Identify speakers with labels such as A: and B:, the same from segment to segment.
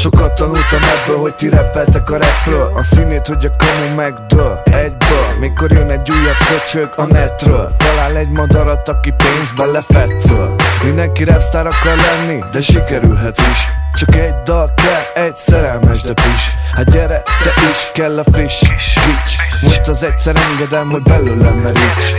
A: Sokat tanultam ebből, hogy ti reppeltek a rapről. A színét, hogy a kamu megdől. Egyből, mikor jön egy újabb köcsög a netről Talál egy madarat, aki pénzbe lefetszöl Mindenki rapstar akar lenni, de sikerülhet is. Csak egy dal kell, egy szerelmes de pis Hát gyere, te is, kell a friss kics. Most az egyszer engedem, hogy belőlem meríts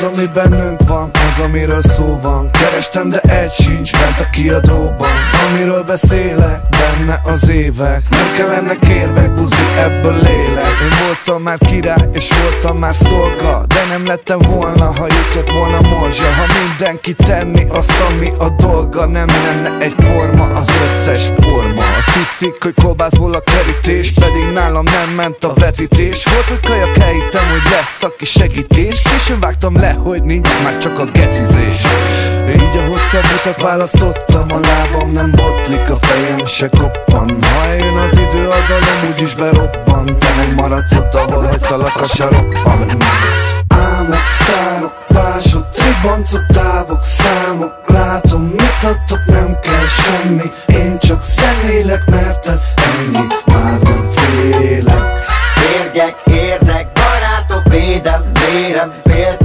A: az, ami bennünk van, az, amiről szó van. Kerestem, de egy sincs bent a kiadóban. Amiről beszélek, benne az évek. Nem kellene kérvek, buzi, ebből lélek. Én voltam már király, és voltam már szolga. De nem lettem volna, ha jutott volna morzsa. Ha mindenki tenni azt, ami a dolga Nem lenne egy forma, az összes forma. Azt hiszik, hogy kolbászból a kerítés Pedig nálam nem ment a vetítés. Volt, hogy kajak elhittem, hogy lesz aki segítés. Későn vágtam le, hogy nincs már csak a gecizés. Így a hosszabb utat választottam A lábam nem botlik, a fejem se koppan. Ha eljön az idő, a dalom úgyis berobban. Te meg maradsz ott, ahol hagytalak a sarokban. Álmok, sztárok, pások, tribancok, távok, számok. Látom, mit adtok, nem kell semmi. Én csak zenélek, mert ez ennyi. Már nem félek.
B: Férgek, érdek, barátok, védem, vérem, féltem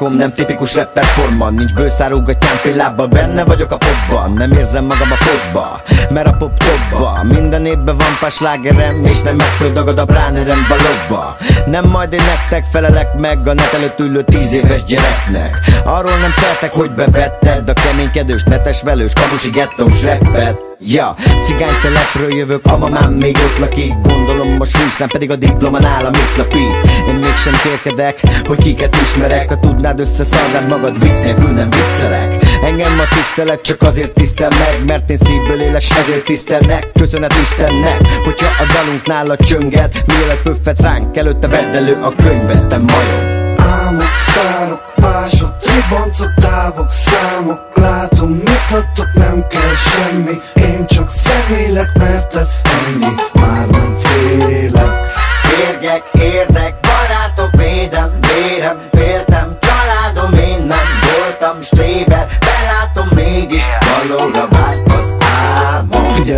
C: pacekom, nem tipikus rapper forma Nincs bőszárúgatján fél lábbal, benne vagyok a popban. Nem érzem magam a fosba, mert a pop topba Minden évben van pár slágerem És nem ettől a bránerem balogba Nem majd én nektek felelek meg A net előtt ülő tíz éves gyereknek. Arról nem teltek, hogy bevetted A keménykedős, netes velős, kamusi gettós rappet Ja, cigány telepről jövök, a mamám még ott lakik Gondolom most fűszem, pedig a diploma nálam itt lapít. Én mégsem kérkedek, hogy kiket ismerek Ha tudnád összeszarnád magad, vicc nélkül nem viccelek. Engem a tisztelet csak azért tisztel meg Mert én szívből élek, s ezért tisztelnek. Köszönet Istennek, hogyha a dalunk nála csönget Mielőtt pöffetsz ránk, előtte vedd elő a könyvet, te majom.
A: Álmok, sztárok, pások, tribancok, távok, számok Látom, mit adtok, nem kell semmi Zenélek, mert ez ennyi. Már nem félek.
B: Férgek, érdek, barátok, védem, vérem, féltem Családom, én nem voltam stréber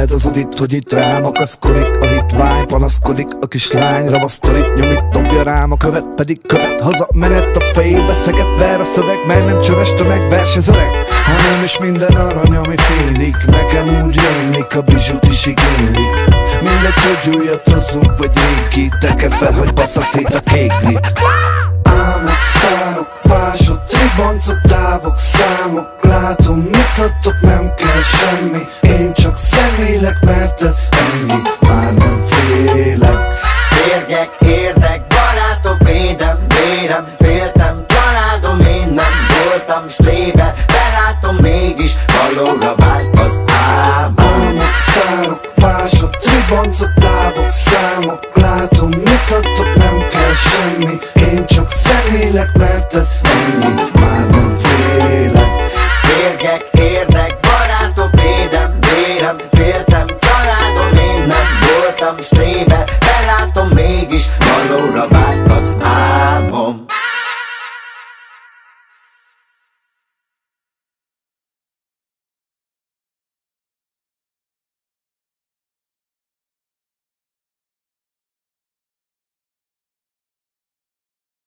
A: Figyeld az udit, hogy itt rám akaszkodik A hitvány panaszkodik, a kislány ravasztorik Nyomit dobja rám, a követ pedig követ Haza menet a fejébe, szeget ver a szöveg Mert nem csöves tömeg, vers ez öreg. Hanem is minden arany, ami félik Nekem úgy rémlik, a bizsút is igénylik. Mindegy, hogy újat hozzunk, vagy régi Teker fel, hogy bassza szét a kéglit Álmok, sztárok, pások, tribancok, távok, számok Látom, mit adtok, nem kell semmi. Én csak zenélek, mert ez ennyi Már nem félek.
B: Férgek, érdek, barátok, védem, vérem, féltem Családom, én nem voltam stréber Belátom mégis, valóra vált az álmom
A: Álmok, sztárok, pások, tribancok, távok, számok. Látom, mit adtok, nem kell semmi. Én csak zenélek, mert ez